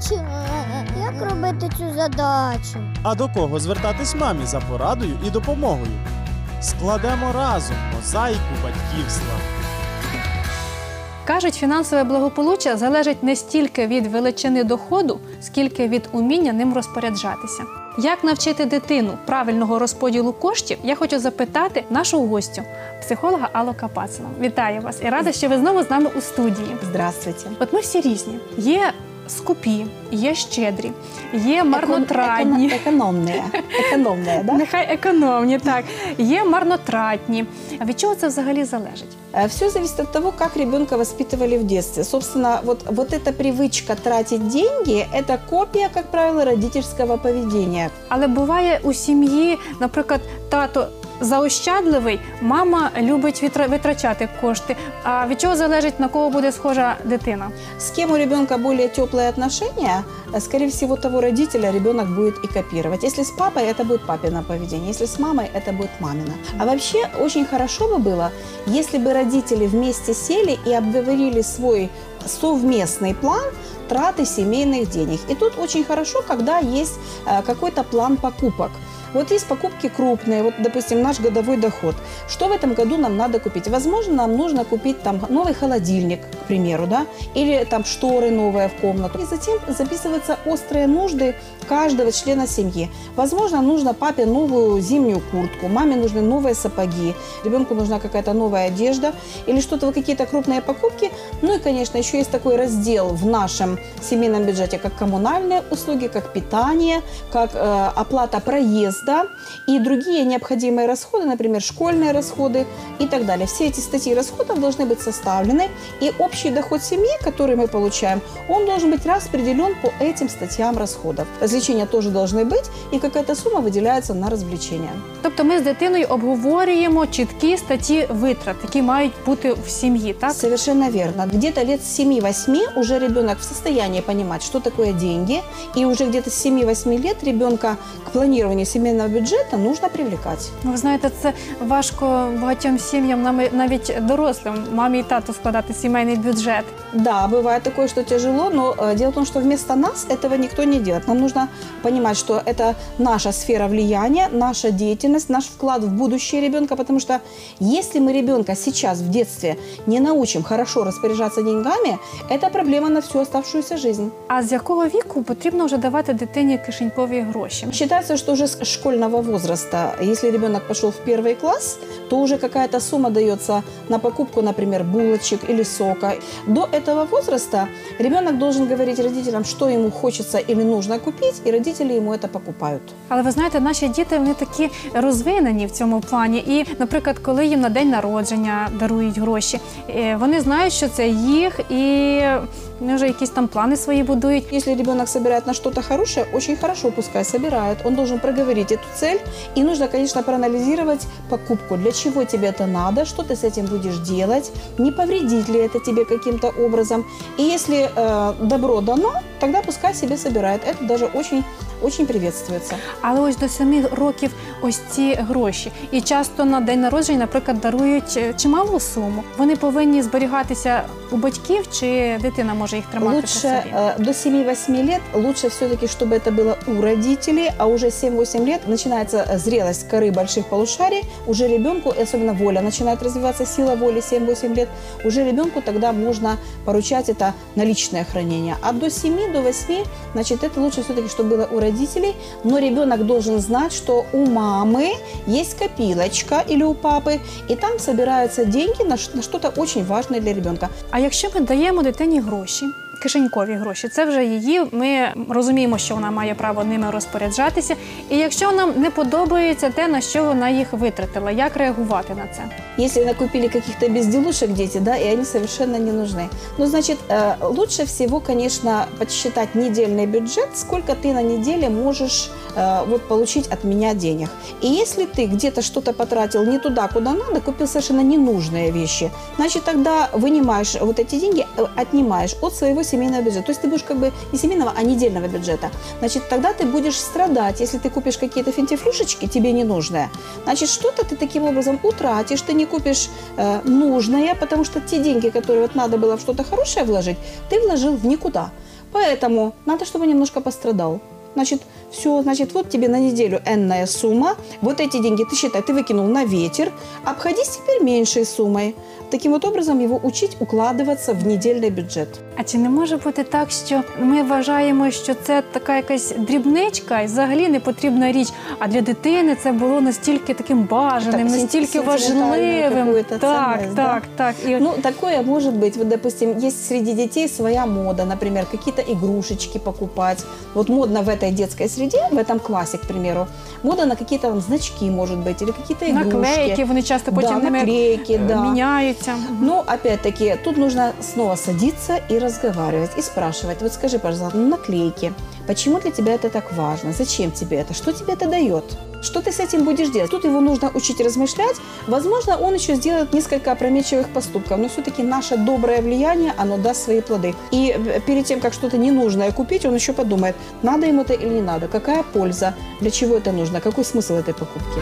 бачу. Як робити цю задачу? А до кого звертатись мамі за порадою і допомогою? Складемо разом мозаїку батьківства. Кажуть, фінансове благополуччя залежить не стільки від величини доходу, скільки від уміння ним розпоряджатися. Як навчити дитину правильного розподілу коштів, я хочу запитати нашу гостю, психолога Аллу Капацину. Вітаю вас і рада, що ви знову з нами у студії. Здравствуйте. От ми всі різні. Є скупі, є щедрі, є марнотратні. Эконом- экономные. Экономные, да? Нехай економні, так є марнотратні. А від чого це взагалі залежить? Все зависит от того, как ребенка воспитывали в детстве. Собственно, вот, вот эта привычка тратить деньги – это копия, как правило, родительского поведения. Але буває у сім'ї, наприклад, тато заощадливий, мама любить витрачати кошти. А від чого залежить на кого буде схожа дитина? С кем у ребенка более теплые отношения, скорее всего, того родителя ребенок будет и копировать. Если с папой, это будет папино поведение. Если с мамой, это будет мамино. А вообще, очень хорошо бы было, если бы родители вместе сели и обговорили свой совместный план траты семейных денег. И тут очень хорошо, когда есть э, какой-то план покупок. Вот есть покупки крупные, вот, допустим, наш годовой доход. Что в этом году нам надо купить? Возможно, нам нужно купить там новый холодильник, к примеру, да, или там шторы новые в комнату. И затем записываются острые нужды каждого члена семьи. Возможно, нужно папе новую зимнюю куртку, маме нужны новые сапоги, ребенку нужна какая-то новая одежда или что-то, какие-то крупные покупки. Ну и, конечно, еще есть такой раздел в нашем семейном бюджете, как коммунальные услуги, как питание, как э, оплата проезда и другие необходимые расходы, например, школьные расходы и так далее. Все эти статьи расходов должны быть составлены, и общий доход семьи, который мы получаем, он должен быть распределен по этим статьям расходов Развлечения тоже должны быть, и какая-то сумма выделяется на развлечения. Тобто ми з дитиною обговорюємо чіткі статті витрат, які мають бути в сім'ї, так? Совершенно верно. Где-то лет с 7-8 уже ребенок в состоянии понимать, что такое деньги, и уже где-то с 7-8 лет ребенка к планированию семейного бюджета нужно привлекать. Ну, Ви знаєте, це важко багатьом сім'ям, нам- навіть дорослим, мамі і тату складати сімейний бюджет. Да, бывает такое, что тяжело, но э, дело в том, что вместо нас этого никто не делает. Нам нужно понимать, что это наша сфера влияния, наша деятельность, наш вклад в будущее ребенка, потому что если мы ребенка сейчас в детстве не научим хорошо распоряжаться деньгами, это проблема на всю оставшуюся жизнь. А з якого віку потрібно вже давати дитині кишенькові гроші? Считается, что уже с школьного возраста, если ребенок пошел в первый класс, то уже какая-то сумма дается на покупку, например, булочек или сока. До этого возраста ребенок должен говорить родителям, что ему хочется или нужно купить, и родители ему это покупают. Але ви знаєте, наші діти вони такі розвинені в цьому плані. І, наприклад, коли їм на день народження дарують гроші, е, вони знають, що це їх, і вони вже якісь там плани свої будують. Если ребенок собирает на что-то хорошее, очень хорошо, пускай собирает. Он должен проговорить эту цель. И нужно, конечно, проанализировать покупку. Для чего тебе это надо, что ты с этим будешь делать, не повредит ли это тебе каким-то образом. И если э, добро дано, тогда пускай себе собирает. Это даже очень, очень приветствуется. Але ось до семи років ось ці гроші. І часто на день народження, наприклад, дарують е, чималу суму. Вони повинні зберігатися у батьків, чи дитина може їх тримати при Лучше собі? э, до 7-8 лет, лучше все-таки, чтобы это было у родителей, а уже 7-8 лет начинается э, зрелость коры больших полушарий, уже ребенку, и особенно воля, начинает развиваться сила воли 7-8 лет, уже ребенку тогда можно поручать это на личное хранение. А до 7 до 8, значит, это лучше все-таки, чтобы было у родителей, но ребенок должен знать, что у мамы есть копилочка или у папы, и там собираются деньги на ш- на что-то очень важное для ребенка. А якщо ми даємо дитині гроші, кишенькові гроші, це вже її. Ми розуміємо, що вона має право ними розпоряджатися. І якщо нам не подобається те, на що вона їх витратила, як реагувати на це? Если накупили каких-то безделушек дети, да, и они совершенно не нужны. Ну, значит, э, лучше всего, конечно, подсчитать недельный бюджет, сколько ты на неделе можешь э, вот получить от меня денег. И если ты где-то что-то потратил не туда, куда надо, купил совершенно ненужные вещи, значит, тогда вынимаешь вот эти деньги, э, отнимаешь от своего семейного бюджета. То есть ты будешь как бы не семейного, а недельного бюджета. Значит, тогда ты будешь страдать, если ты купишь какие-то финтифлюшечки тебе ненужные. Значит, что-то ты таким образом утратишь, ты не купишь э, нужное, потому что те деньги, которые вот надо было в что-то хорошее вложить, ты вложил в никуда. Поэтому надо, чтобы немножко пострадал. Значит, все, значит, вот тебе на неделю энная сумма. Вот эти деньги ты считай, ты выкинул на ветер. Обходись теперь меньшей суммой. Таким вот образом его учить укладываться в недельный бюджет. А чи не може бути так, що ми вважаємо, що це така якась дрібничка і взагалі не потрібна річ, а для дитини це було настільки таким бажаним, Так, настільки сентиментальне важливим. какое-то Так, цінність, так, так. І Ну, такое может быть. Вот, допустим, есть среди детей своя мода, например, какие-то игрушечки покупать. Вот модно в этой детской среде, в этом классе, к примеру, мода на какие-то там значки, может быть, или какие-то игрушки. наклейки, вони часто потім да, наклейки, е, да. міняються. Ну, опять-таки, тут нужно снова садиться и разговаривать, и спрашивать. Вот скажи, пожалуйста, ну, наклейки, почему для тебя это так важно? Зачем тебе это? Что тебе это дает? Что ты с этим будешь делать? Тут его нужно учить размышлять. Возможно, он еще сделает несколько опрометчивых поступков, но все-таки наше доброе влияние, оно даст свои плоды. И э, перед тем, как что-то ненужное купить, он еще подумает, надо ему это или не надо, какая польза, для чего это нужно, какой смысл этой покупки.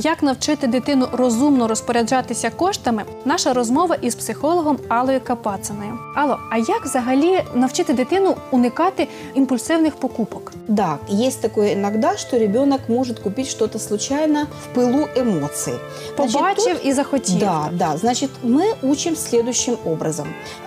Як навчити дитину розумно розпоряджатися коштами? Наша розмова із психологом Алою Капациною. Алло, а як взагалі навчити дитину уникати імпульсивних покупок? Да, есть такое иногда, что ребенок может купить что-то случайно в пылу эмоций. Значит, Побачив тут- і захотів. Да, да. Значит, мы учим следующим образом.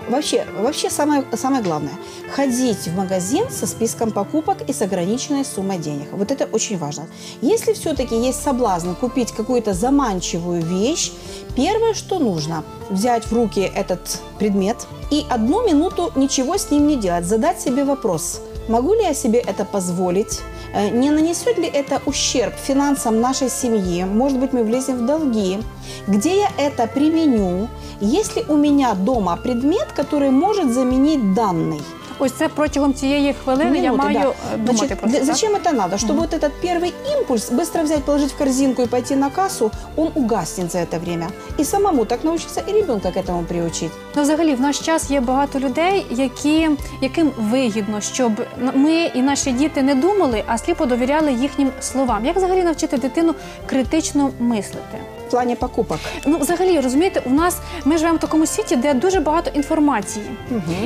Вообще, вообще самое, самое главное – ходить в магазин со списком покупок и с ограниченной суммой денег. Вот это очень важно. Если все-таки есть соблазн купить какую-то заманчивую вещь, первое, что нужно – взять в руки этот предмет и одну минуту ничего с ним не делать, задать себе вопрос – Могу ли я себе это позволить? Э, Не нанесет ли это ущерб финансам нашей семьи? Может быть, мы влезем в долги? Где я это применю? Есть ли у меня дома предмет, который может заменить данный? Ось це протягом цієї хвилини я Минуты, маю да. е, думати Значит, про це. для- так? зачем это надо? Чтобы вот этот первый импульс быстро взять, положить в корзинку и пойти на кассу, он угаснет за это время. И самому так научиться, и ребенка к этому приучить. Ну, взагалі, в наш час є багато людей, які, яким вигідно, щоб ми і наші діти не думали, а сліпо довіряли їхнім словам. Як взагалі навчити дитину критично мислити? В плане покупок. Ну, взагалі, розумієте, у нас ми живемо в такому світі, де дуже багато інформації.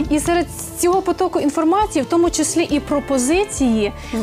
І серед цього потоку інформації, в тому числі і пропозиції, м,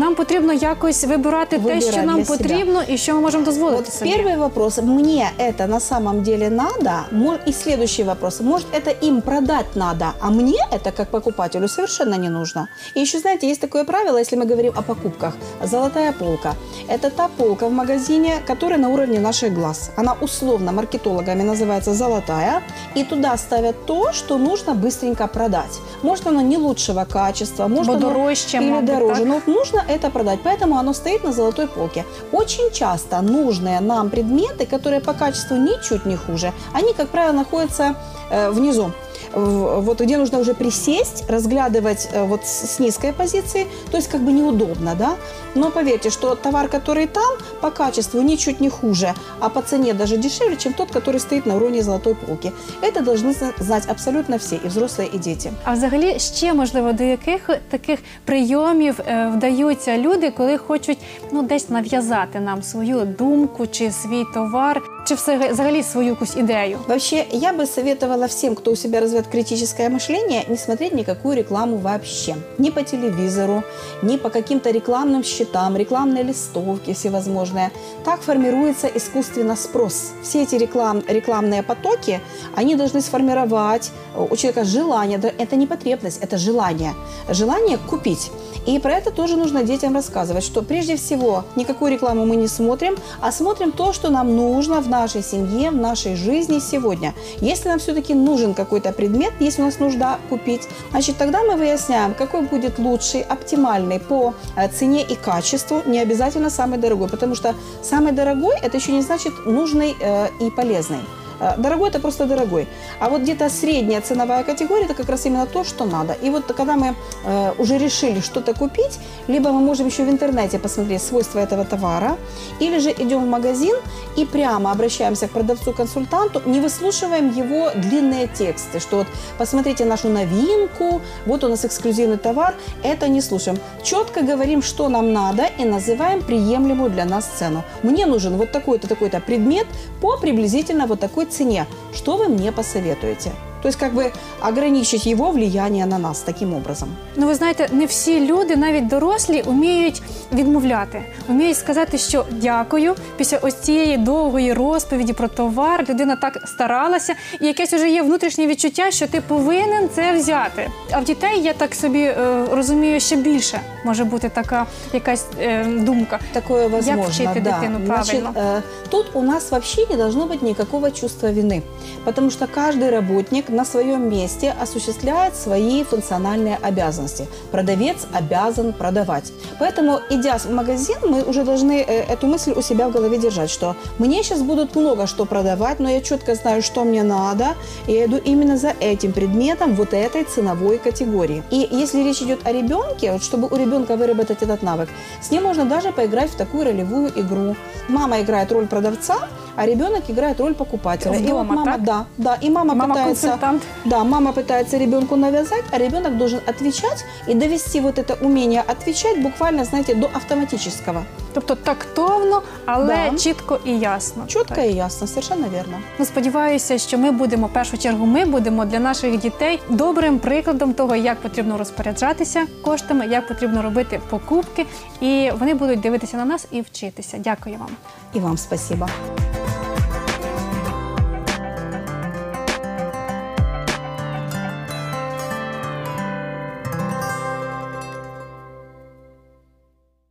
нам потрібно якось вибирати те, Вибирати що нам для себе. потрібно і що ми можемо дозволити Вот собі. первый вопрос. Мне это на самом деле надо? Мо- И следующий вопрос. Может, это им продать надо, а мне это, как покупателю, совершенно не нужно? И еще, знаете, есть такое правило, если мы говорим о покупках. Золотая полка. Это та полка в магазине, которая на уровне наших глаз. Она условно маркетологами называется золотая. И туда ставят то, что нужно быстренько продать. Может, оно не лучшего качества, может, Бо оно дорожче, или дороже. так? Но нужно это продать, поэтому оно стоит на золотой полке. Очень часто нужные нам предметы, которые по качеству ничуть не хуже, они, как правило, находятся э, внизу. В- Вот где нужно уже присесть, разглядывать э, вот с с низкой позиции, то есть как бы неудобно, да. Но поверьте, что товар, который там, по качеству ничуть не хуже, а по цене даже дешевле, чем тот, который стоит на уровне золотой полки. Это должны зна- знать абсолютно все, и взрослые, и дети. А взагалі ще можливо до яких таких прийомів е, вдаються люди, коли хочуть ну десь нав'язати нам свою думку чи свій товар, чи взагалі свою якусь ідею. Вообще, я бы советовала всем, кто у себя развивает критическое мышление, не смотреть никакую рекламу вообще. Ни по телевизору, ни по каким-то рекламным счетам, рекламные листовки всевозможные. Так формируется искусственно спрос. Все эти реклам, рекламные потоки, они должны сформировать э, у человека желание. Это не потребность, это желание. Желание купить. И про это тоже нужно детям рассказывать, что прежде всего никакую рекламу мы не смотрим, а смотрим то, что нам нужно в нашей семье, в нашей жизни сегодня. Если нам все-таки нужен какой-то предмет, если у нас нужда купить, значит, тогда мы выясняем, какой будет лучший, оптимальный по э, цене и качеству, не обязательно самый дорогой, потому что самый дорогой – это еще не значит нужный э, и полезный. Э, Дорогой – это просто дорогой. А вот где-то средняя ценовая категория – это как раз именно то, что надо. И вот когда мы э, уже решили что-то купить, либо мы можем еще в интернете посмотреть свойства этого товара, или же идем в магазин и прямо обращаемся к продавцу-консультанту, не выслушиваем его длинные тексты, что вот посмотрите нашу новинку, вот у нас эксклюзивный товар, это не слушаем. Четко говорим, что нам надо и называем приемлемую для нас цену. Мне нужен вот такой-то, такой-то предмет по приблизительно вот такой цене. Что вы мне посоветуете? То есть как бы ограничить его влияние на нас таким образом. Ну, ви знаєте, не всі люди, навіть дорослі, вміють відмовляти, вміють сказати, що дякую. Після ось цієї довгої розповіді про товар людина так старалася, і якесь вже є внутрішнє відчуття, що ти повинен це взяти. А в дітей я так собі е, розумію, ще більше може бути така якась е, думка. Такое возможно, вчити да. дитину Значит, правильно? э, тут у нас вообще не должно быть никакого чувства вины, потому что каждый работник На своем месте осуществляет свои функциональные обязанности. Продавец обязан продавать. Поэтому, идя в магазин, мы уже должны э, эту мысль у себя в голове держать, что мне сейчас будут много что продавать, но я четко знаю, что мне надо, и я иду именно за этим предметом вот этой ценовой категории. И если речь идет о ребенке, вот чтобы у ребенка выработать этот навык, с ним можно даже поиграть в такую ролевую игру. Мама играет роль продавца, а ребенок играет роль покупателя. и вот Дома, мама, так? да, да, и мама, Мама пытается, консультант. да, мама пытается ребенку навязать, а ребенок должен отвечать и довести вот это умение отвечать буквально, знаете, до автоматического. Тобто тактовно, але Да. чітко і ясно. Четко и ясно, совершенно верно. Ну, сподіваюся, що ми будемо в першу чергу. Ми будемо для наших дітей добрим прикладом того, як потрібно розпоряджатися коштами, як потрібно робити покупки, і вони будуть дивитися на нас і вчитися. Дякую вам. И вам спасибо.